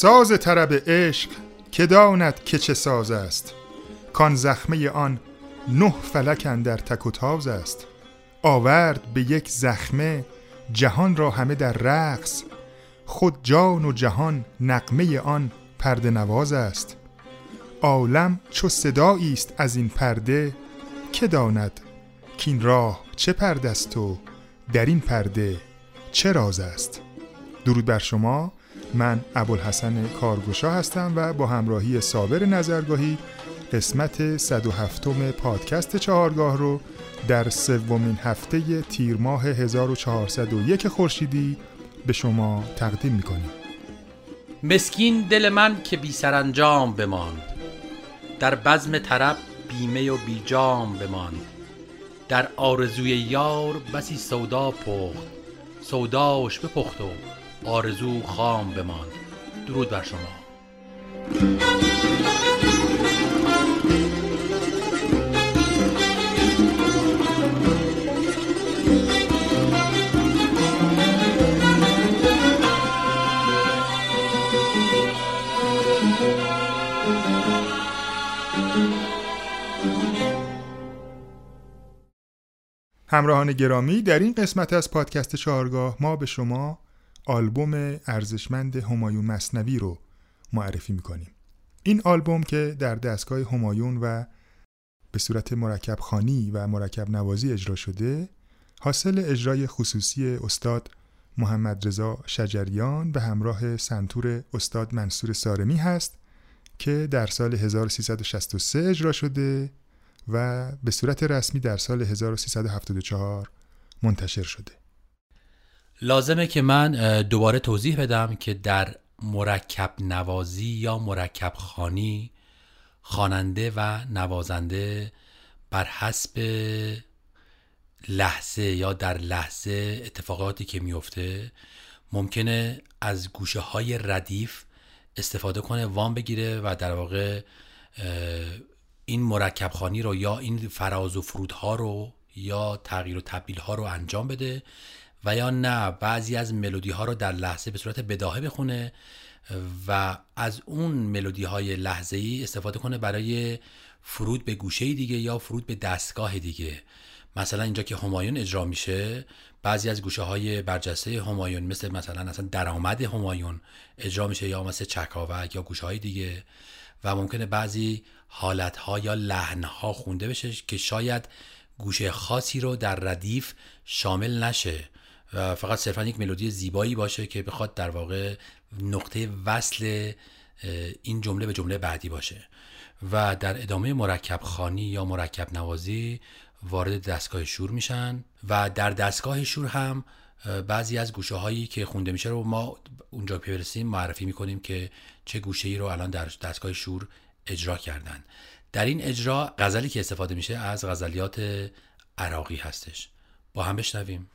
ساز طرب عشق که داند که چه ساز است. کان زخمه آن نه فلک اندر تک و تاز است. آورد به یک زخمه جهان را همه در رقص. خود جان و جهان نقمه آن پرده نواز است. عالم چو صدایی است از این پرده که داند کین راه چه پرده است و در این پرده چه راز است. درود بر شما. من ابوالحسن کارگوشا هستم و با همراهی صابر نظرگاهی قسمت 107 پادکست چهارگاه رو در سومین هفته تیر ماه 1401 خورشیدی به شما تقدیم می‌کنیم. مسکین دل من که بی سرانجام بماند. در بزم طرب بیمه و بیجام بماند. در آرزوی یار بسی سودا پخت. سوداش بپخت و آرزو خام بماند. درود بر شما. همراهان گرامی در این قسمت از پادکست چهارگاه ما به شما آلبوم ارزشمند همایون مصنوی رو معرفی می‌کنیم. این آلبوم که در دستگاه همایون و به صورت مرکب خانی و مرکب نوازی اجرا شده حاصل اجرای خصوصی استاد محمد رضا شجریان به همراه سنتور استاد منصور سارمی هست که در سال 1363 اجرا شده و به صورت رسمی در سال 1374 منتشر شده. لازمه که من دوباره توضیح بدم که در مرکب نوازی یا مرکب خانی خواننده و نوازنده بر حسب لحظه یا در لحظه اتفاقاتی که میفته ممکنه از گوشه های ردیف استفاده کنه وام بگیره و در واقع این مرکب خانی رو یا این فراز و فرودها رو یا تغییر و تبدیل ها رو انجام بده و یا نه بعضی از ملودی ها رو در لحظه به صورت بداهه بخونه و از اون ملودی های لحظه ای استفاده کنه برای فرود به گوشه دیگه یا فرود به دستگاه دیگه. مثلا اینجا که همایون اجرا میشه بعضی از گوشه های برجسته همایون مثل مثلا اصلا درآمد همایون اجرا میشه یا مثل چکاوک یا گوشه های دیگه و ممکنه بعضی حالت ها یا لحن ها خونده بشه که شاید گوشه خاصی رو در ردیف شامل نشه. فقط صرفا یک ملودی زیبایی باشه که بخواد در واقع نقطه وصل این جمله به جمله بعدی باشه. و در ادامه مرکب خانی یا مرکب نوازی وارد دستگاه شور میشن و در دستگاه شور هم بعضی از گوشه هایی که خونده میشه رو ما اونجا برسیم معرفی می‌کنیم که چه گوشه ای رو الان در دستگاه شور اجرا کردن. در این اجرا غزلی که استفاده میشه از غزلیات عراقی هستش. با هم بشنویم.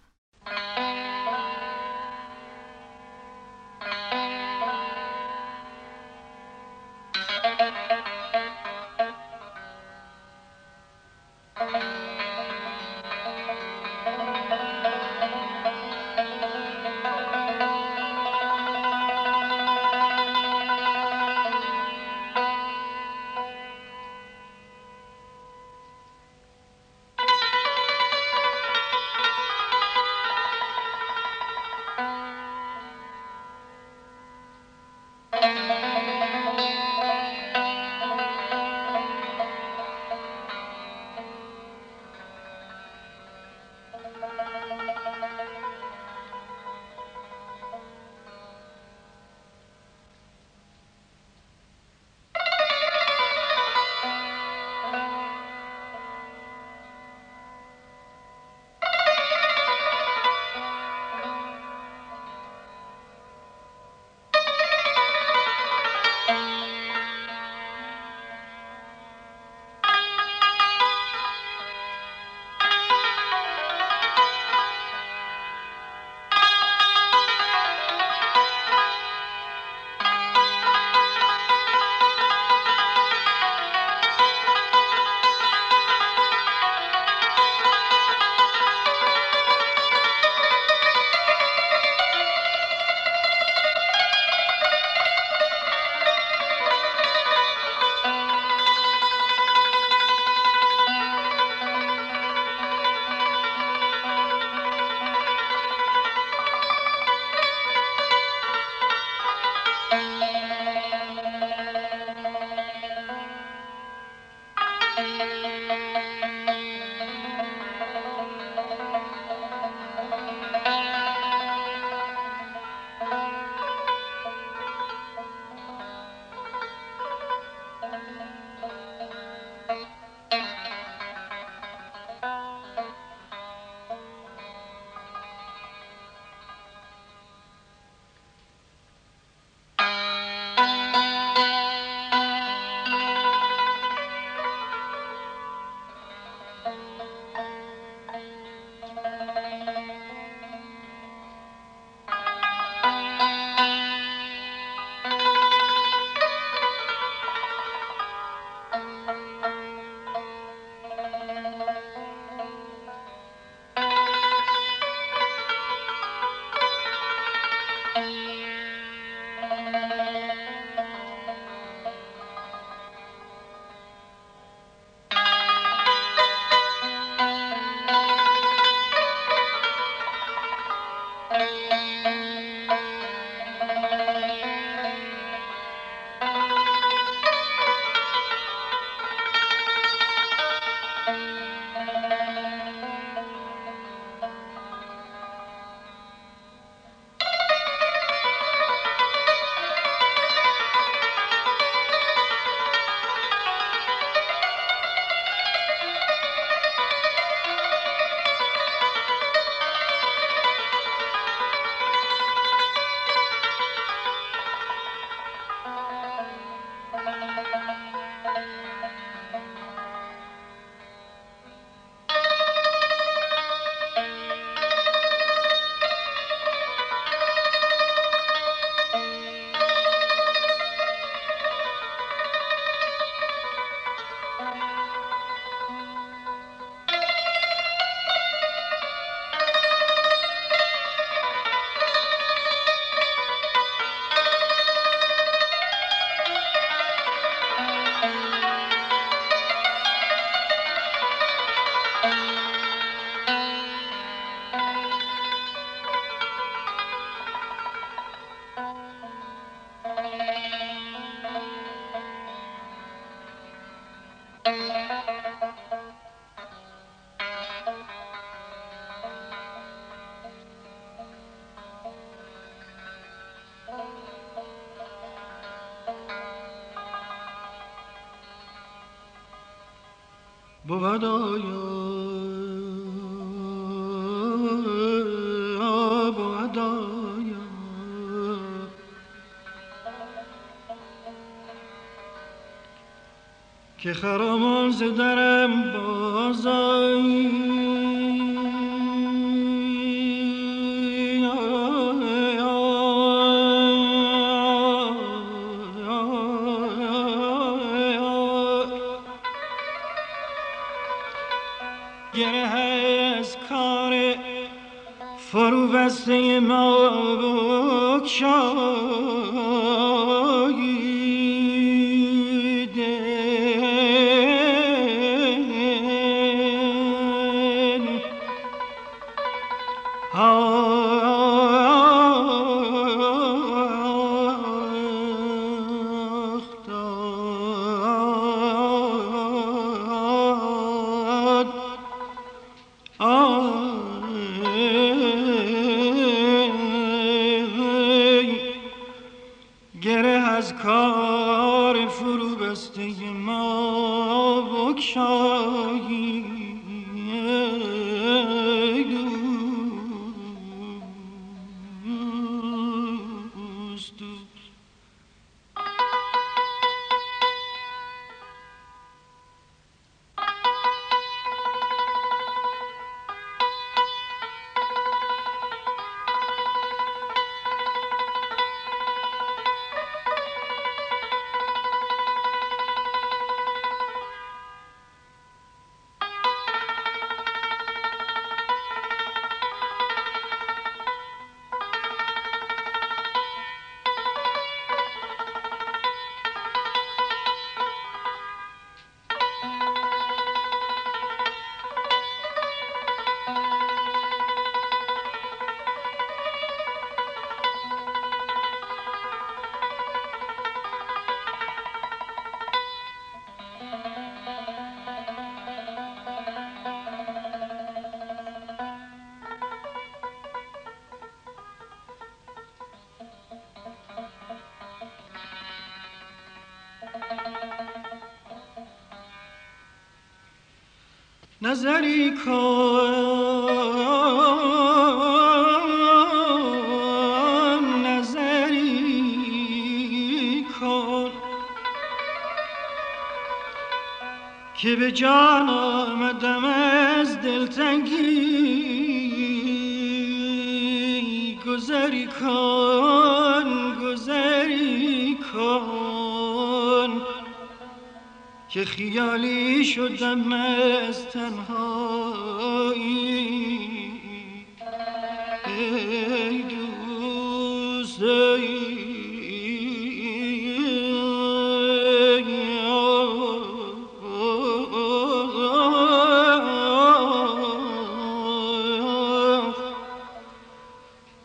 که خرامان زدرم بازایی. نظری کن نظری کن. که به جان آمدم از دلتنگی گذری کن گذری کن. که خیالی شدم از تنهایی. ای دوست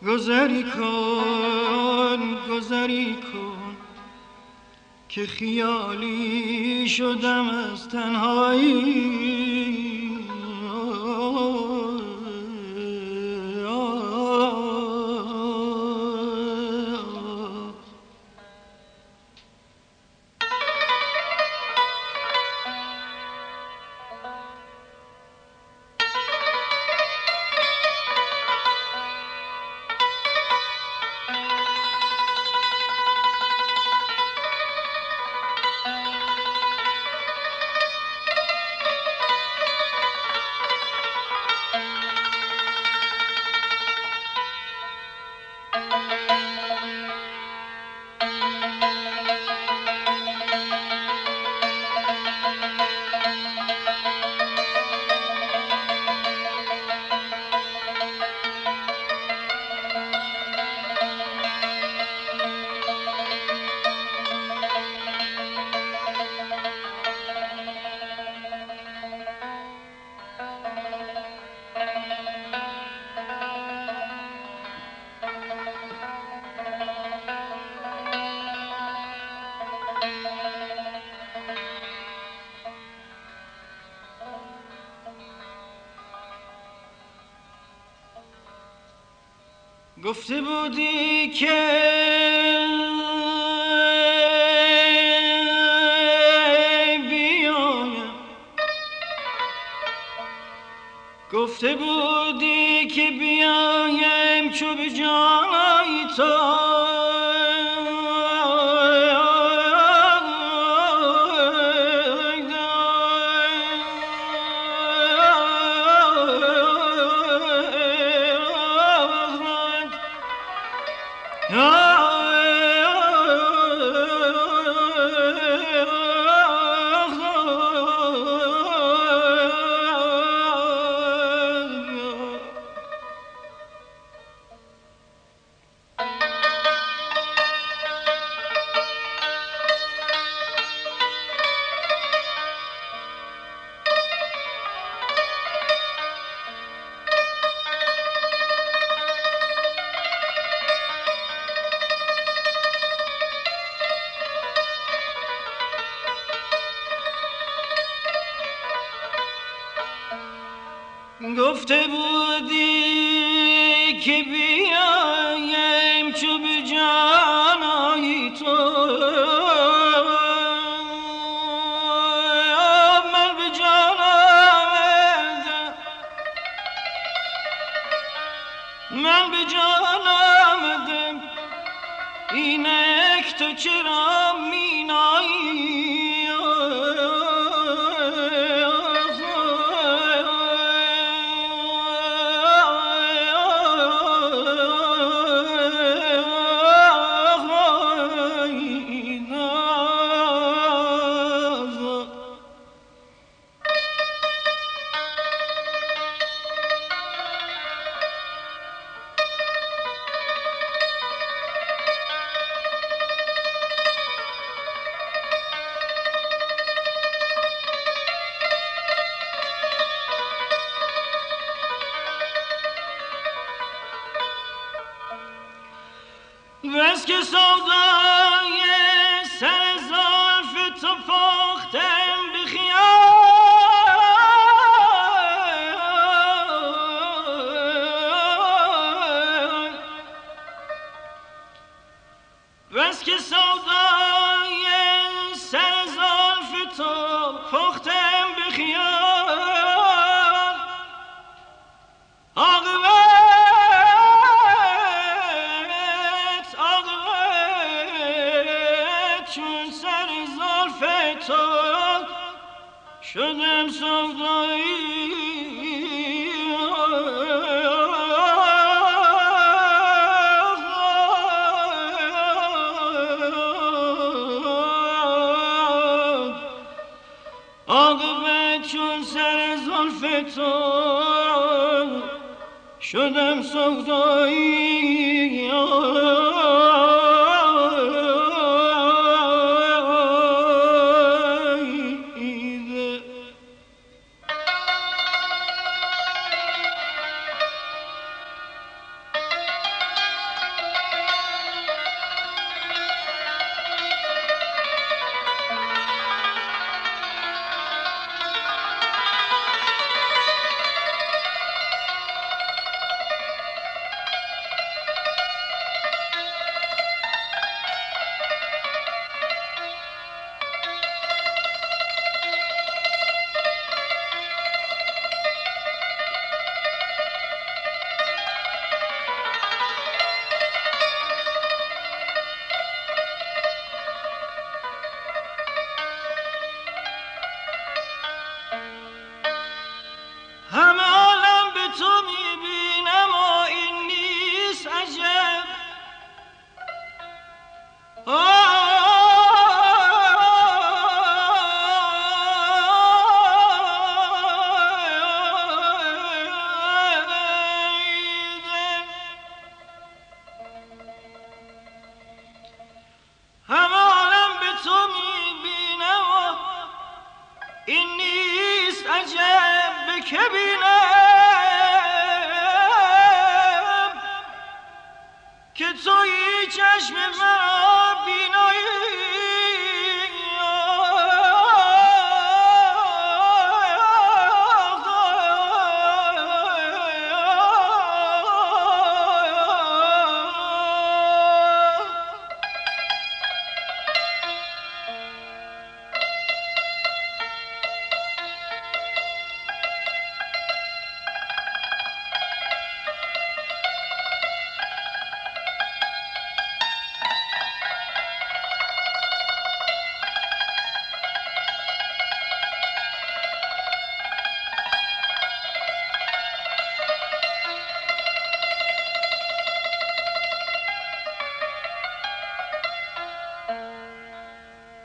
گذری کن گذری کن که خیالی شدم از تنهایی. بودی که چون سر زلف تو شدم سودایی.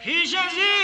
جز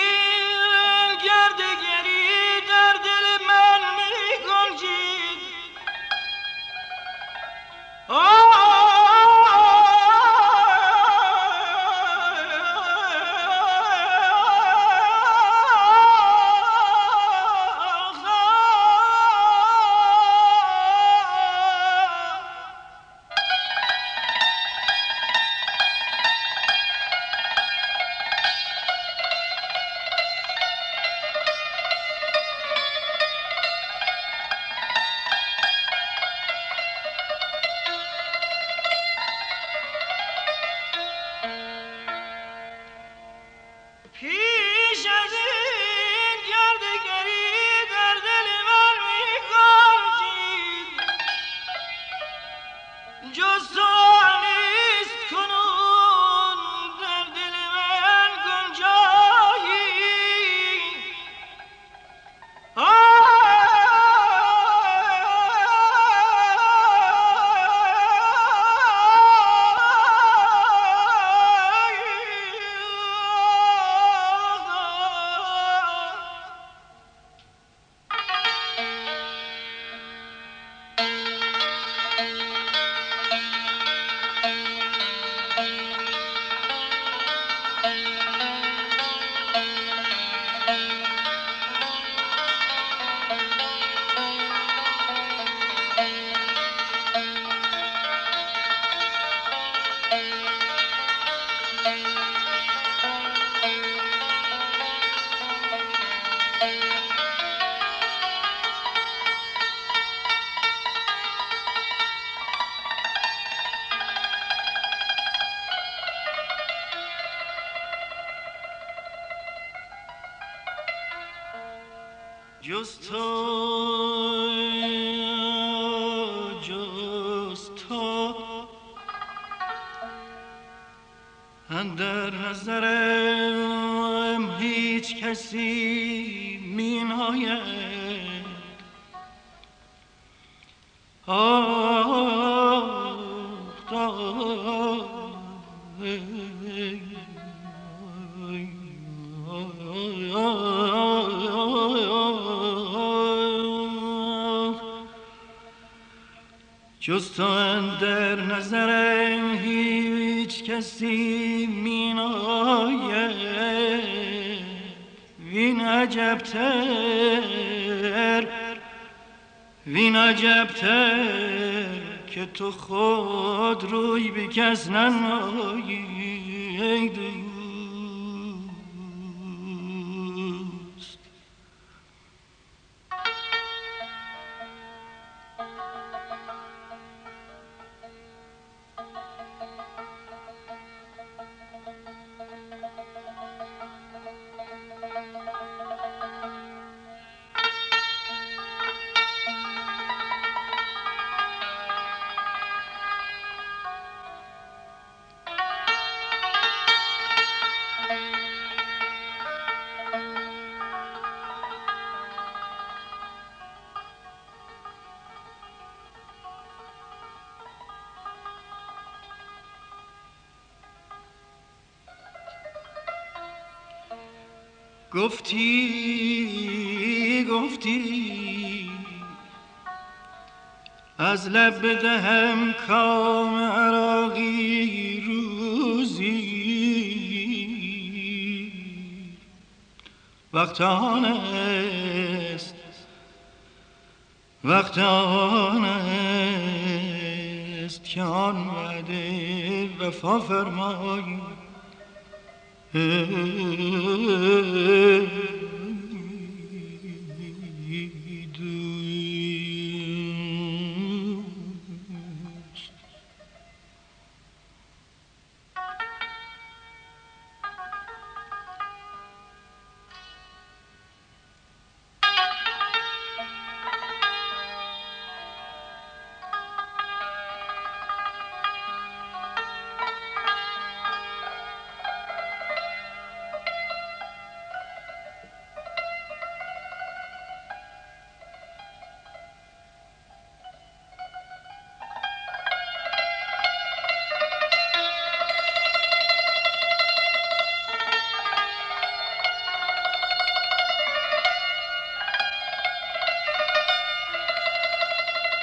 جز تو در نظرم هیچ کسی می وین عجبتر وین عجبتر که تو خود روی به کس نمایی گفتی گفتی از لب بدهم کام عراقی روزی. وقت آن است وقت آن است که آن وعده وفا فرمایی. Mm-hmm.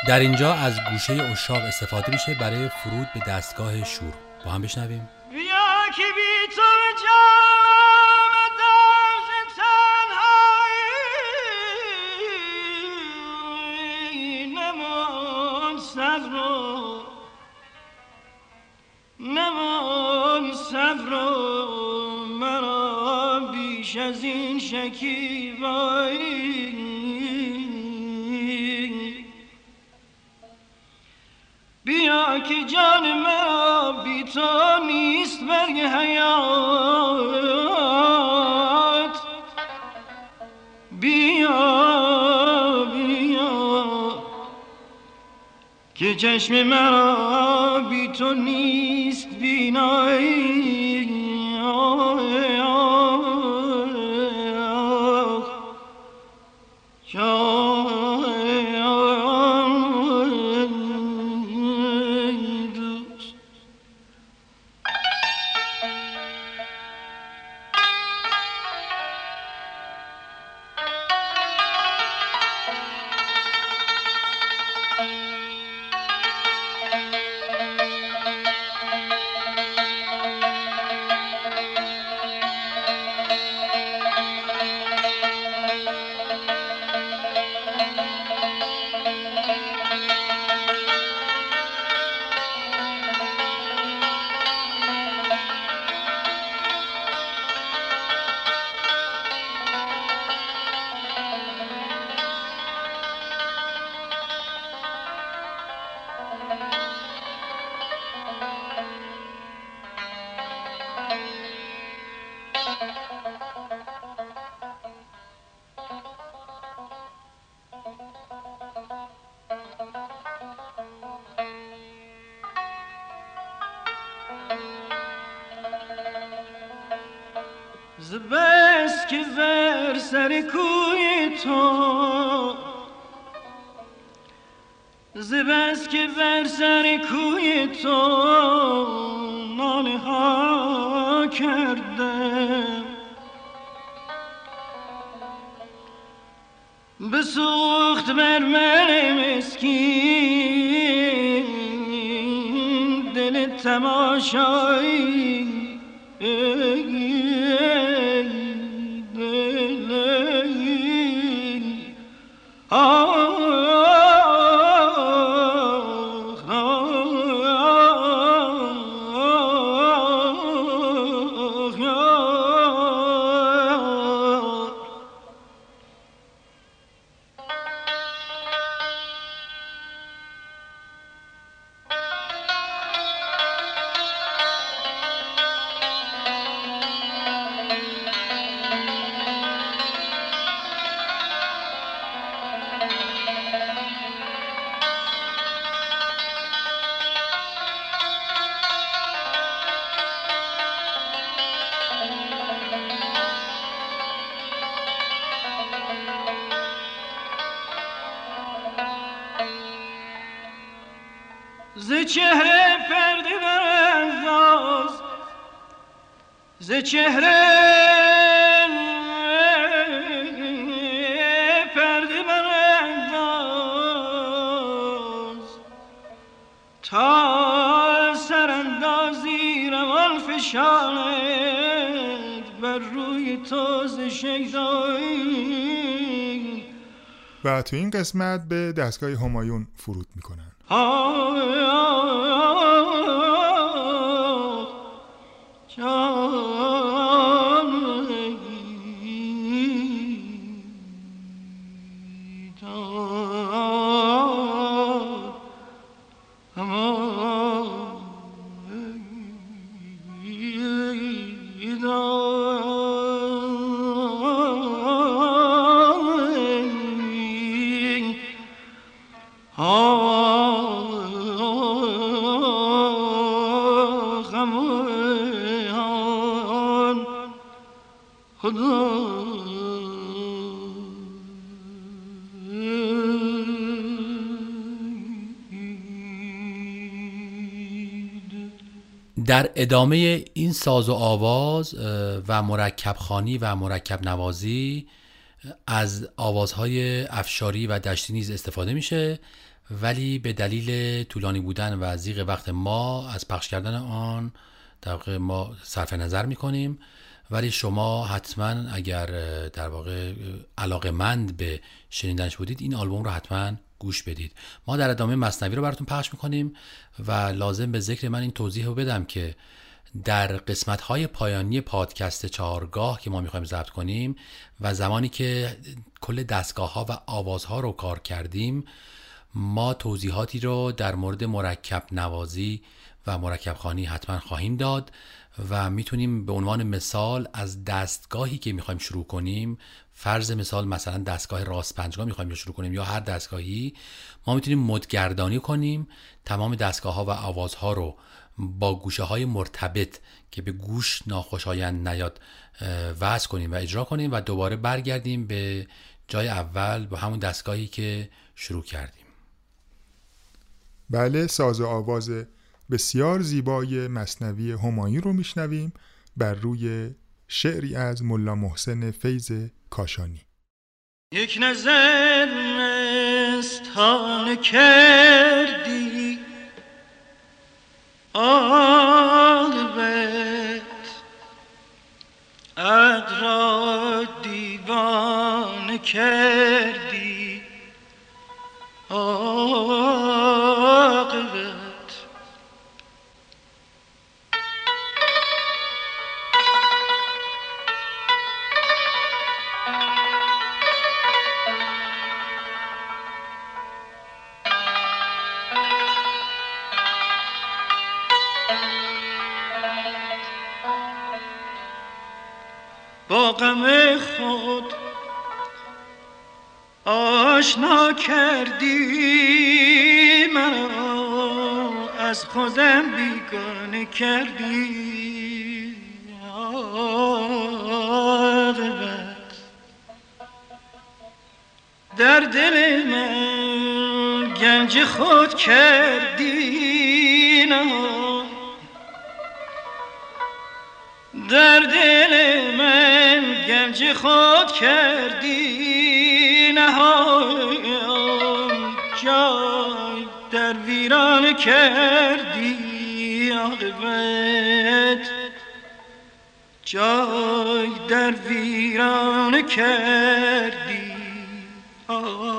در اینجا از گوشه اشاق استفاده میشه برای فرود به دستگاه شور. با هم بشنویم. بیا که بی تو نمان صبر مرا بیش از این شکیبایی جان مرا بی تو نیست برگ حیات. بیا بیا. که چشم مرا بی تو نیست بینایی. که ور سر کوی تو ناله ها کرده. بسوخت بر من مسکین دل تماشایی. پرده برانداز تا سراندازی روان فشاند بر روی تو ز شیدایی. و تو این قسمت به دستگاه همایون فرود می‌کنن. در ادامه این ساز و آواز و مرکب خانی و مرکب نوازی از آوازهای افشاری و دشتی نیز استفاده میشه ولی به دلیل طولانی بودن و زیغ وقت ما از پخش کردن آن در واقع ما صرف نظر می‌کنیم. ولی شما حتما اگر در واقع علاقه مند به شنیدنش بودید این آلبوم رو حتما گوش بدید. ما در ادامه مصنوی رو براتون پخش می‌کنیم و لازم به ذکر من این توضیح رو بدم که در قسمت های پایانی پادکست چهارگاه که ما می‌خوایم ضبط کنیم و زمانی که کل دستگاه ها و آوازها رو کار کردیم ما توضیحاتی رو در مورد مرکب نوازی و مرکب خانی حتما خواهیم داد و می‌تونیم به عنوان مثال از دستگاهی که می‌خوایم شروع کنیم فرض مثال مثلا دستگاه راست پنجگاه می‌خوایم شروع کنیم یا هر دستگاهی ما می‌تونیم مدگردانی کنیم تمام دستگاه ها و آوازها رو با گوشه های مرتبط که به گوش ناخوشایند نیاد وضع کنیم و اجرا کنیم و دوباره برگردیم به جای اول با همون دستگاهی که شروع کردیم. بله ساز آواز بسیار زیبای مصنوی همایی رو میشنویم بر روی شعری از ملا محسن فیض کاشانی. یک نظر مستانه کردی کردی نه در دل من گنج خود کردی نهایم جای در ویران کردی آقابت جای در ویران کردی آقابت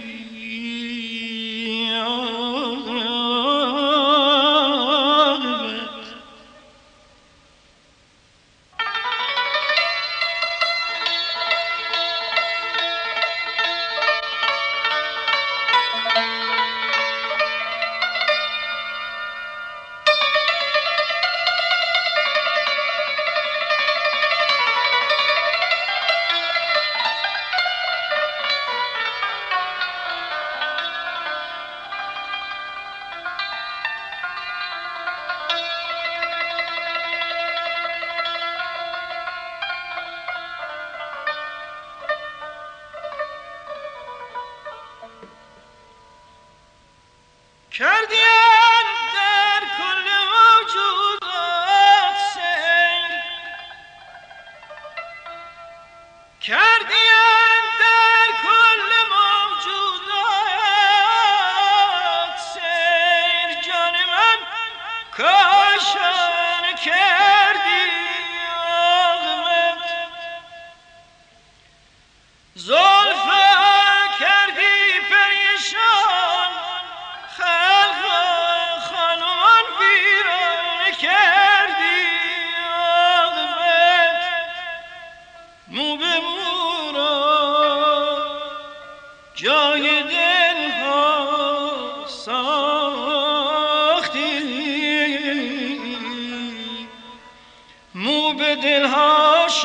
Kör diye.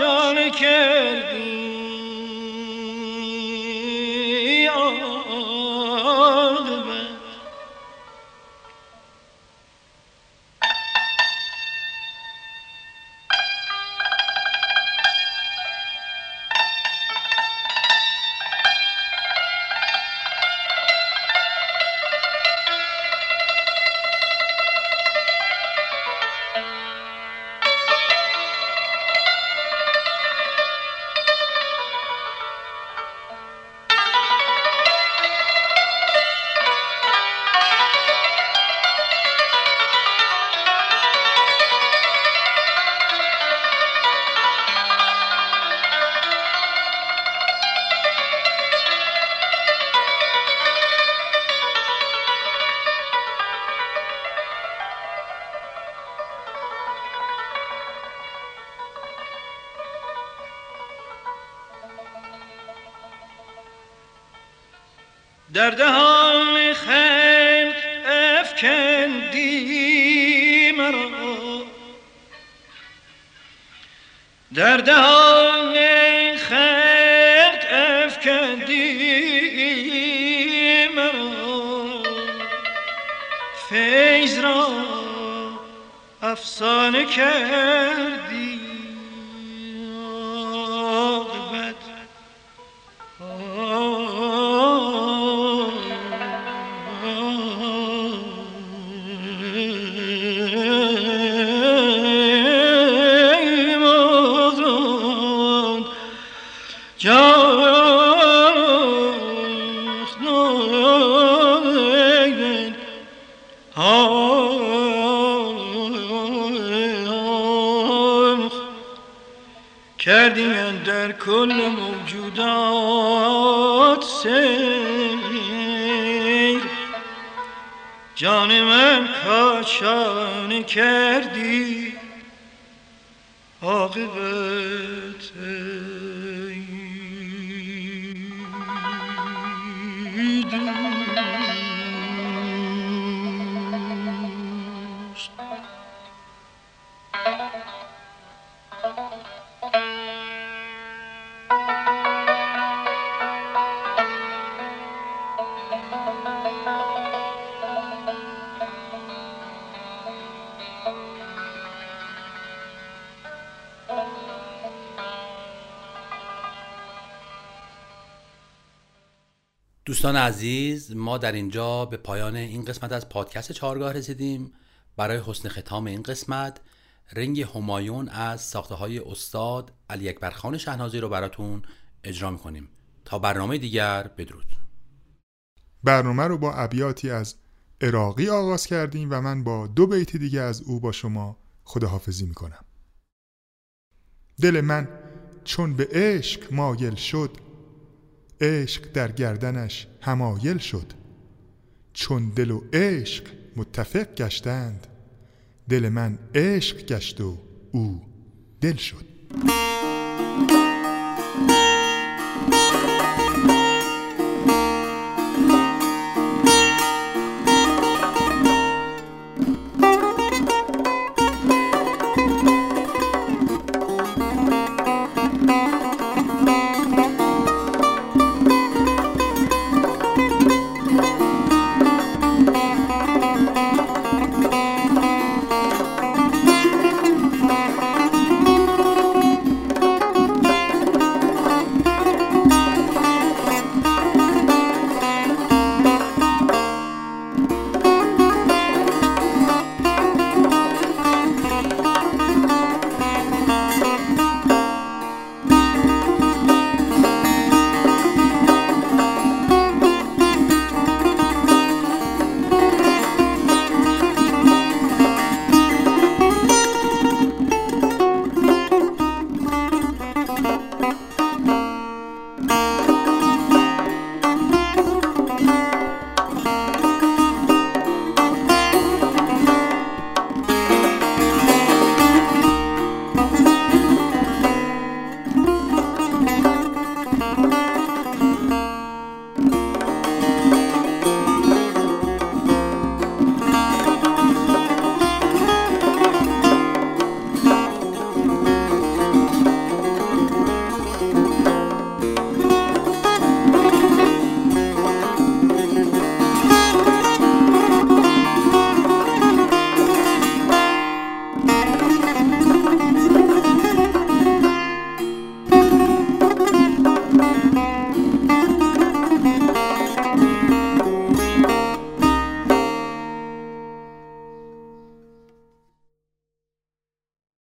ها شان دوستان عزیز ما در اینجا به پایان این قسمت از پادکست چهارگاه رسیدیم. برای حسن ختام این قسمت رنگ همایون از ساخته های استاد علی اکبر خان شهنازی رو براتون اجرا می‌کنیم. تا برنامه دیگر بدرود. برنامه رو با ابیاتی از عراقی آغاز کردیم و من با دو بیت دیگه از او با شما خداحافظی می‌کنم. دل من چون به عشق مایل شد عشق در گردنش همایل شد. چون دل و عشق متفق گشتند دل من عشق گشت و او دل شد.